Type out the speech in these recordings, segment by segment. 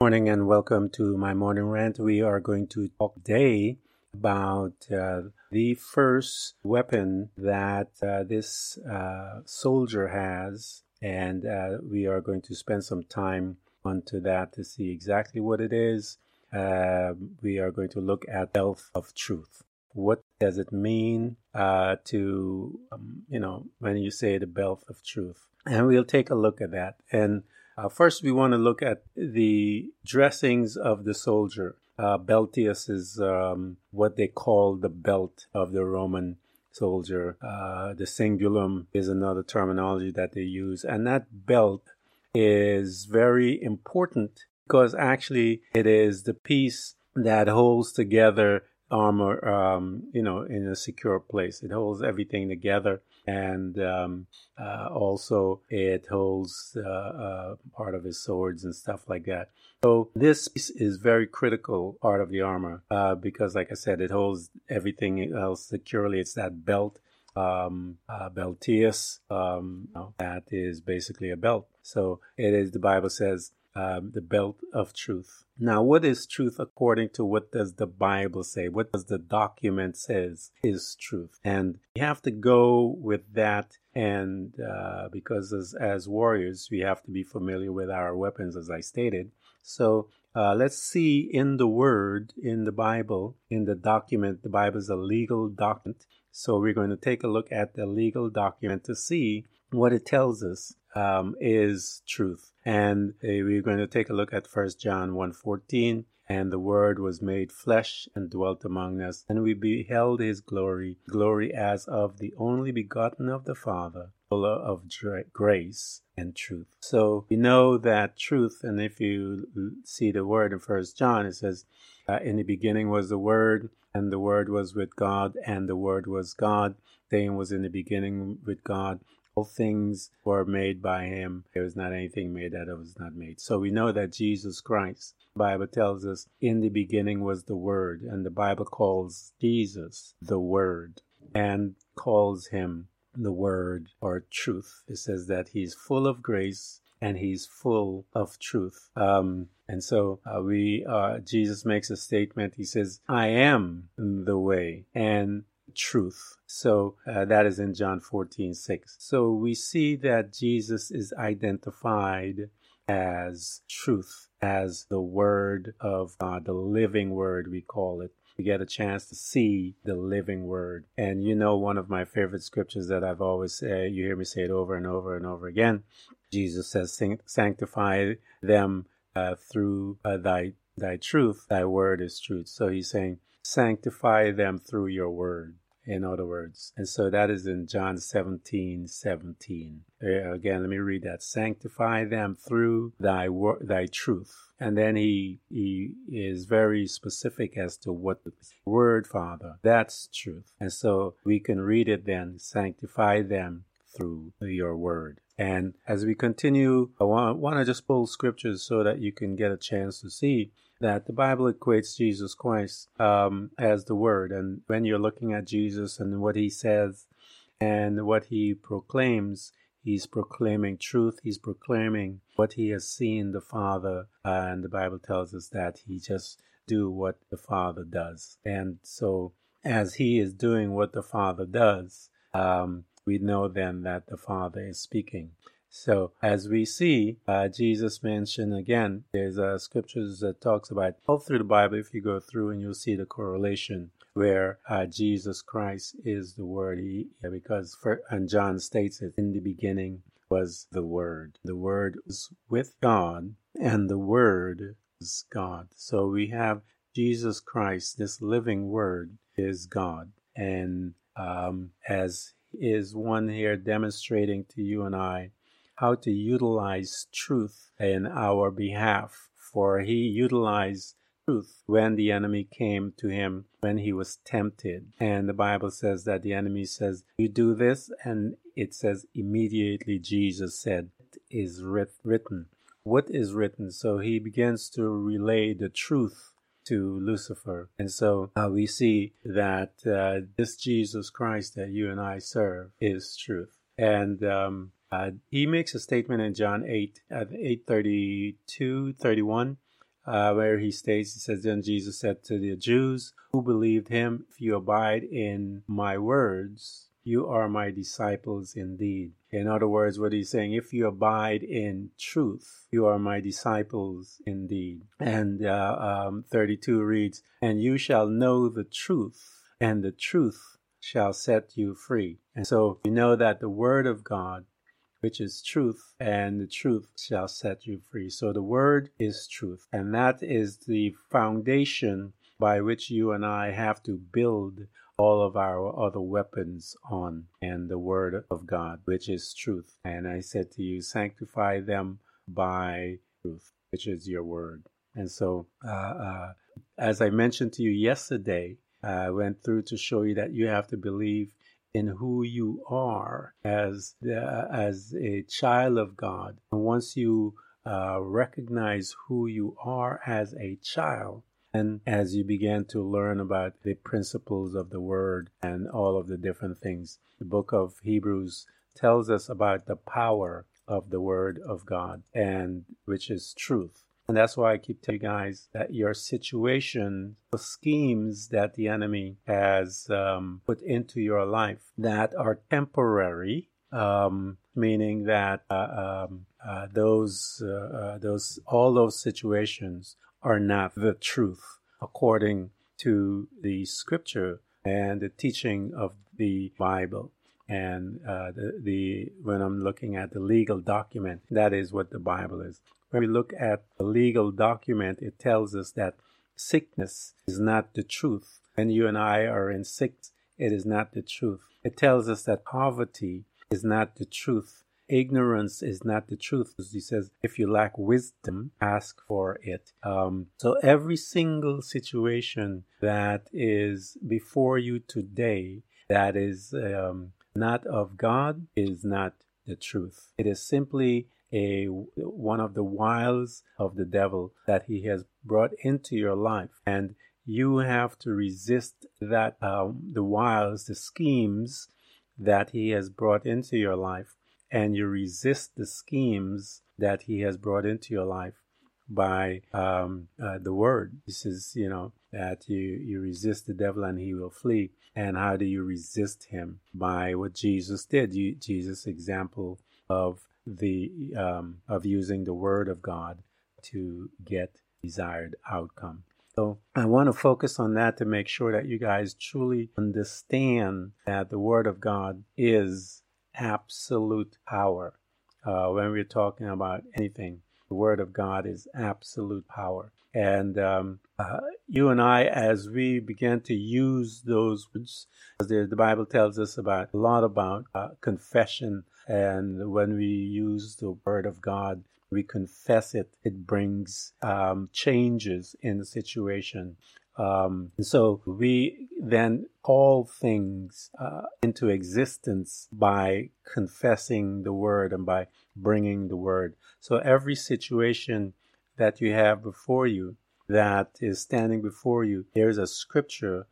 Morning and welcome to my morning rant. We are going to talk today about uh, the first weapon that uh, this uh, soldier has, and uh, we are going to spend some time onto that to see exactly what it is. Um, we are going to look at belt of truth. What does it mean uh, to, um, you know, when you say the belt of truth? And we'll take a look at that. And uh, first, we want to look at the dressings of the soldier. Uh, Beltius is um, what they call the belt of the Roman soldier. Uh, the cingulum is another terminology that they use. And that belt is very important because actually it is the piece that holds together armor, um, you know, in a secure place. It holds everything together and um, uh, also it holds uh, uh, part of his swords and stuff like that. So this is very critical part of the armor uh, because, like I said, it holds everything else securely. It's that belt, um, uh, beltius, um, that is basically a belt. So it is. The Bible says um, the belt of truth. Now, what is truth according to what does the Bible say? What does the document says is truth? And you have to go with that. And uh, because as, as warriors, we have to be familiar with our weapons, as I stated. So uh, let's see in the Word, in the Bible, in the document. The Bible is a legal document. So we're going to take a look at the legal document to see what it tells us um, is truth. And uh, we're going to take a look at First John 1.14. And the Word was made flesh and dwelt among us, and we beheld his glory, glory as of the only begotten of the Father, full of grace and truth. So we know that truth, and if you see the word in First John, it says, uh, "In the beginning was the Word, and the Word was with God, and the Word was God. Same was in the beginning with God, all things were made by him. There was not anything made that was not made. So we know that Jesus Christ, Bible tells us, in the beginning was the Word, and the Bible calls Jesus the Word and calls him the Word or truth. It says that he's full of grace and he's full of truth. Um, and so uh, we, uh, Jesus makes a statement. He says, "I am the way and truth." So uh, that is in John 14, 6. So we see that Jesus is identified as truth, as the Word of God, the living Word, we call it. We get a chance to see the living Word. And you know, one of my favorite scriptures that I've always said, you hear me say it over and over and over again. Jesus says, Sanctify them uh, through uh, thy, thy truth, thy word is truth. So he's saying, Sanctify them through your word in other words. And so that is in John 17, 17. Uh, again, let me read that. Sanctify them through thy wor- thy truth. And then he he is very specific as to what the word, Father, that's truth. And so we can read it then, sanctify them through your word. And as we continue, I want, want to just pull scriptures so that you can get a chance to see that the Bible equates Jesus Christ um, as the Word. And when you're looking at Jesus and what he says and what he proclaims, he's proclaiming truth. He's proclaiming what he has seen the Father. Uh, and the Bible tells us that he just do what the Father does. And so as he is doing what the Father does, um, we know then that the Father is speaking. So as we see, uh, Jesus mentioned again, there's a scriptures that talks about all through the Bible. If you go through and you'll see the correlation where uh, Jesus Christ is the Word. He, yeah, because for, and John states it in the beginning was the Word. The Word was with God, and the Word is God. So we have Jesus Christ, this living Word is God. And um, as is one here demonstrating to you and I how to utilize truth in our behalf. For he utilized truth when the enemy came to him when he was tempted. And the Bible says that the enemy says, You do this, and it says, immediately Jesus said, It is written. What is written? So he begins to relay the truth to Lucifer. And so uh, we see that uh, this Jesus Christ that you and I serve is truth. And um, uh, he makes a statement in John 8, at 8 32, 31 uh, where he states, he says, Then Jesus said to the Jews who believed him, If you abide in my words, you are my disciples indeed. In other words, what he's saying, if you abide in truth, you are my disciples indeed. And uh, um, 32 reads, And you shall know the truth, and the truth shall set you free. And so we know that the word of God which is truth, and the truth shall set you free. So the word is truth, and that is the foundation by which you and I have to build all of our other weapons on, and the word of God, which is truth. And I said to you, sanctify them by truth, which is your word. And so, uh, uh, as I mentioned to you yesterday, I went through to show you that you have to believe in who you are as the, as a child of God. And once you uh, recognize who you are as a child, and as you begin to learn about the principles of the word and all of the different things, the book of Hebrews tells us about the power of the word of God and which is truth. And that's why I keep telling you guys that your situation, the schemes that the enemy has um, put into your life that are temporary, um, meaning that uh, um, uh, those, uh, uh those, all those situations are not the truth according to the scripture and the teaching of the Bible and uh, the, the when I'm looking at the legal document, that is what the Bible is. When we look at the legal document, it tells us that sickness is not the truth. When you and I are in sickness, it is not the truth. It tells us that poverty is not the truth. Ignorance is not the truth. He says, if you lack wisdom, ask for it. Um, so every single situation that is before you today that is um, not of God is not the truth. It is simply a one of the wiles of the devil that he has brought into your life and you have to resist that um, the wiles the schemes that he has brought into your life and you resist the schemes that he has brought into your life by um, uh, the word. This is, you know, that you, you resist the devil and he will flee. And how do you resist him? By what Jesus did. You, Jesus' example of the um, of using the word of God to get desired outcome. So I want to focus on that to make sure that you guys truly understand that the word of God is absolute power. Uh, when we're talking about anything, the Word of God is absolute power. And um, uh, you and I, as we begin to use those words, the, the Bible tells us about a lot about uh, confession. And when we use the Word of God, we confess it, it brings um, changes in the situation. Um, so we then call things uh, into existence by confessing the word and by bringing the word. So every situation that you have before you that is standing before you, there's a scripture.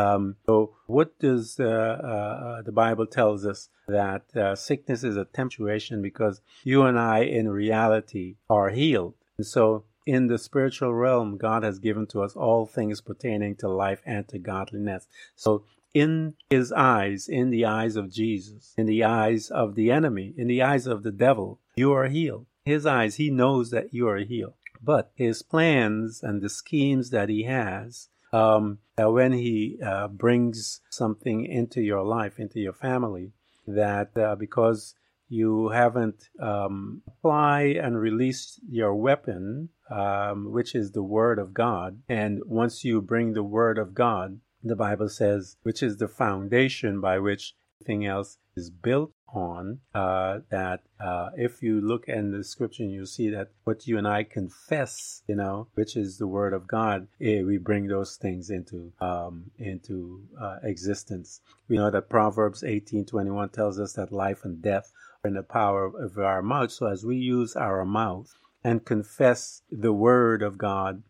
Um, so what does uh, uh, the Bible tells us that uh, sickness is a temptation because you and I in reality are healed. And so in the spiritual realm, God has given to us all things pertaining to life and to godliness. So in his eyes, in the eyes of Jesus, in the eyes of the enemy, in the eyes of the devil, you are healed. His eyes, he knows that you are healed. But his plans and the schemes that he has, um, that when he uh, brings something into your life, into your family, that uh, because you haven't um, applied and released your weapon, um, which is the Word of God. And once you bring the Word of God, the Bible says, which is the foundation by which everything else is built on, uh, that uh, if you look in the scripture, you'll see that what you and I confess, you know, which is the word of God, eh, we bring those things into um, into uh, existence. We know that Proverbs eighteen twenty one tells us that life and death are in the power of our mouth. So as we use our mouth and confess the word of God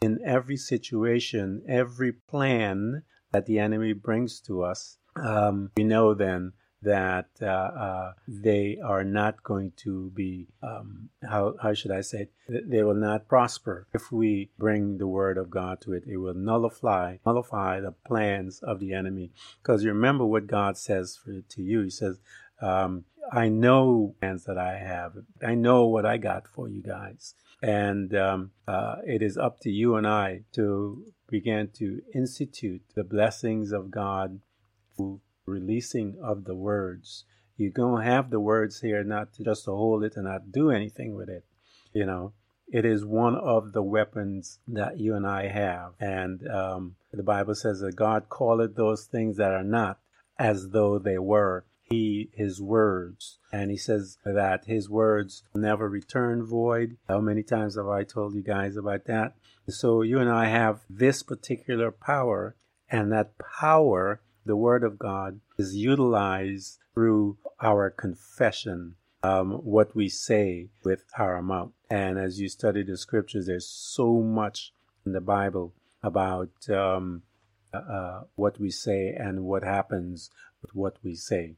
in every situation, every plan that the enemy brings to us, um, we know then that uh, uh, they are not going to be um, how how should I say it? They will not prosper if we bring the word of God to it. It will nullify nullify the plans of the enemy. Because you remember what God says for, to you. He says, um, "I know plans that I have. I know what I got for you guys." And um, uh, it is up to you and I to begin to institute the blessings of God releasing of the words. You don't have the words here, not to just to hold it and not do anything with it. You know, it is one of the weapons that you and I have. And um, the Bible says that God calleth those things that are not as though they were. He, his words. And he says that his words never return void. How many times have I told you guys about that? So you and I have this particular power, and that power the Word of God is utilized through our confession, um, what we say with our mouth. And as you study the scriptures, there's so much in the Bible about um, uh, uh what we say and what happens with what we say.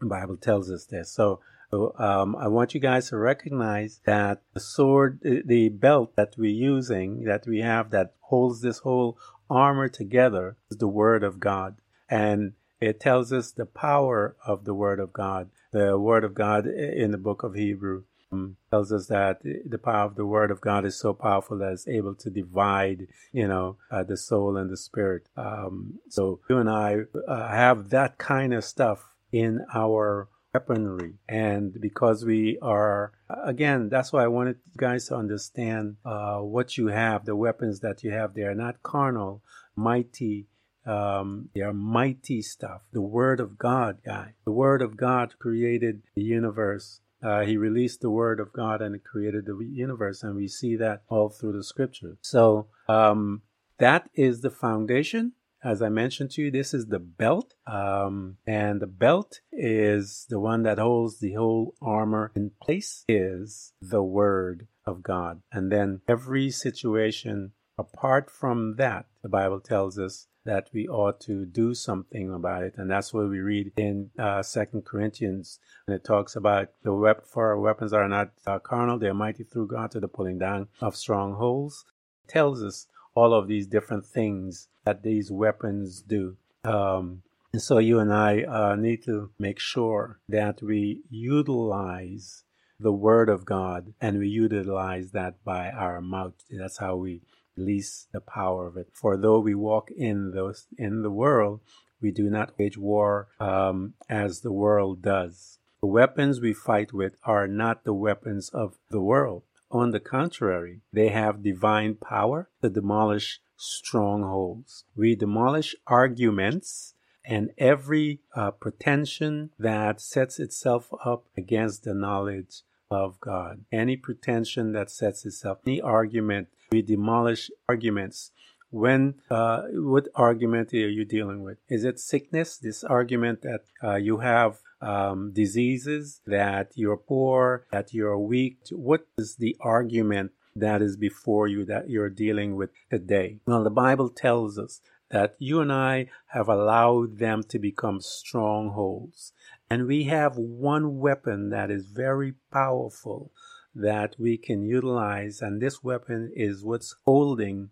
The Bible tells us this. So um, I want you guys to recognize that the sword, the belt that we're using, that we have that holds this whole armor together, is the Word of God. And it tells us the power of the Word of God. The Word of God in the book of Hebrew um, tells us that the power of the Word of God is so powerful that it's able to divide, you know, uh, the soul and the spirit. Um, so you and I uh, have that kind of stuff in our weaponry. And because we are, again, that's why I wanted you guys to understand uh, what you have, the weapons that you have. They are not carnal, mighty um, they are mighty stuff. The Word of God, guy. The Word of God created the universe. Uh, he released the Word of God and it created the universe, and we see that all through the Scripture. So um, that is the foundation. As I mentioned to you, this is the belt, um, and the belt is the one that holds the whole armor in place. Is the Word of God, and then every situation apart from that, the Bible tells us that we ought to do something about it. And that's what we read in uh, Second Corinthians, and it talks about the weapon for our weapons are not uh, carnal; they are mighty through God to the pulling down of strongholds. It tells us all of these different things that these weapons do. Um, and so you and I uh, need to make sure that we utilize the Word of God and we utilize that by our mouth. That's how we release the power of it. For though we walk in those in the world, we do not wage war um, as the world does. The weapons we fight with are not the weapons of the world. On the contrary, they have divine power to demolish strongholds. We demolish arguments and every uh, pretension that sets itself up against the knowledge of God. Any pretension that sets itself, any argument we demolish arguments. When, uh, what argument are you dealing with? Is it sickness? This argument that uh, you have um, diseases, that you're poor, that you're weak. What is the argument that is before you that you're dealing with today? Well, the Bible tells us that you and I have allowed them to become strongholds. And we have one weapon that is very powerful that we can utilize. And this weapon is what's holding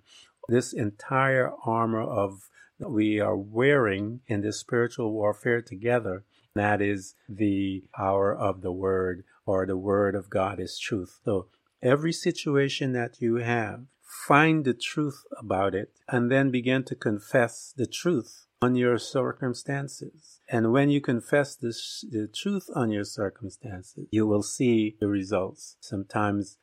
this entire armor of we are wearing in this spiritual warfare together. That is the power of the word or the word of God is truth. So every situation that you have, find the truth about it and then begin to confess the truth on your circumstances. And when you confess the, the truth on your circumstances, you will see the results. Sometimes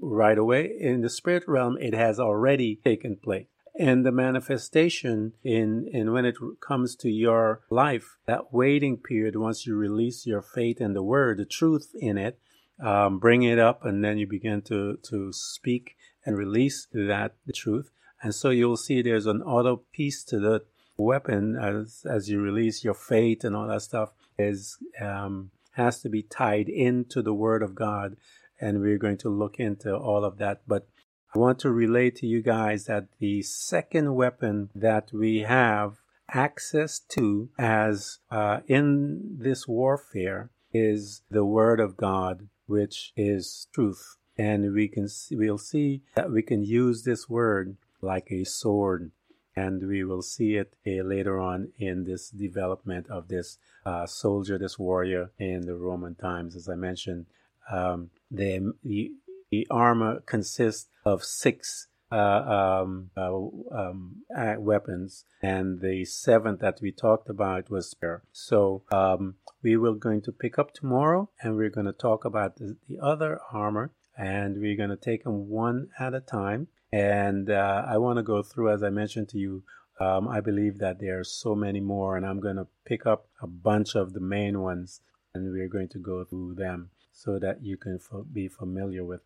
right away. In the spirit realm, it has already taken place. And the manifestation in, in when it comes to your life, that waiting period, once you release your faith and the word, the truth in it, um, bring it up, and then you begin to, to speak and release that truth. And so you'll see there's an auto piece to the weapon as, as you release your faith and all that stuff is, um, has to be tied into the word of God and we're going to look into all of that. But I want to relay to you guys that the second weapon that we have access to as uh, in this warfare is the word of God, which is truth. And we can see, we'll see that we can use this word like a sword. And we will see it uh, later on in this development of this uh, soldier, this warrior in the Roman times. As I mentioned, um, the, the, armor consists of six uh, um, uh, um, weapons, and the seventh that we talked about was spear. So um, we will going to pick up tomorrow, and we're going to talk about the, the other armor, and we're going to take them one at a time. And uh, I want to go through, as I mentioned to you, um, I believe that there are so many more, and I'm going to pick up a bunch of the main ones, and we're going to go through them so that you can be familiar with.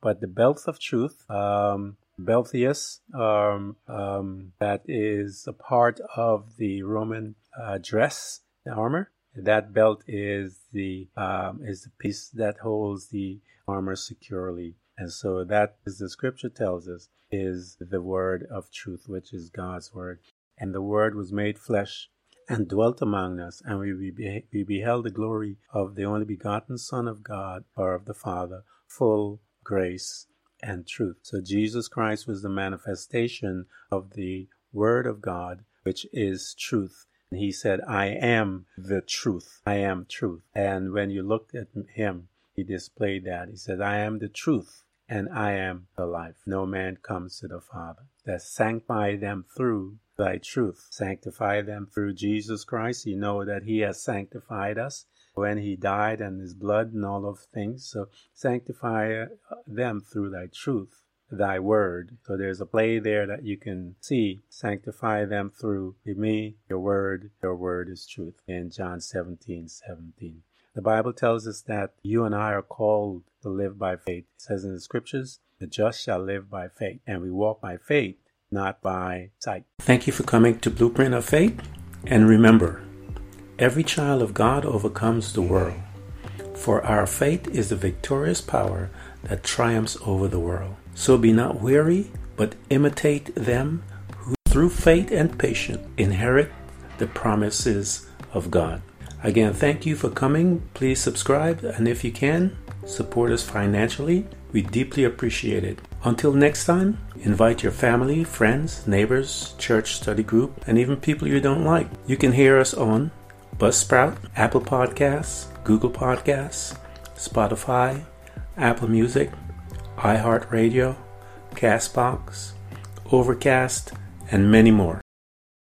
But the belt of truth, um, Belthius, um, um, that is a part of the Roman uh, dress, the armor. That belt is the um, is the piece that holds the armor securely, and so that, as the scripture tells us, is the word of truth, which is God's word. And the word was made flesh and dwelt among us, and we, be, we beheld the glory of the only begotten Son of God, or of the Father, full grace and truth. So Jesus Christ was the manifestation of the Word of God, which is truth. He said, I am the truth. I am truth. And when you looked at him, he displayed that. He said, I am the truth and I am the life. No man comes to the Father. That sanctify them through thy truth. Sanctify them through Jesus Christ. You know that he has sanctified us when he died and his blood and all of things. So sanctify uh, them through thy truth, thy word. So there's a play there that you can see. Sanctify them through me, your word, your word is truth in John 17, 17. The Bible tells us that you and I are called to live by faith. It says in the scriptures, the just shall live by faith. And we walk by faith not by sight. Thank you for coming to Blueprint of Faith. And remember, every child of God overcomes the world. For our faith is the victorious power that triumphs over the world. So be not weary, but imitate them who through faith and patience inherit the promises of God. Again, thank you for coming. Please subscribe, and if you can, support us financially. We deeply appreciate it. Until next time, invite your family, friends, neighbors, church study group, and even people you don't like. You can hear us on Buzzsprout, Apple Podcasts, Google Podcasts, Spotify, Apple Music, iHeartRadio, Castbox, Overcast, and many more.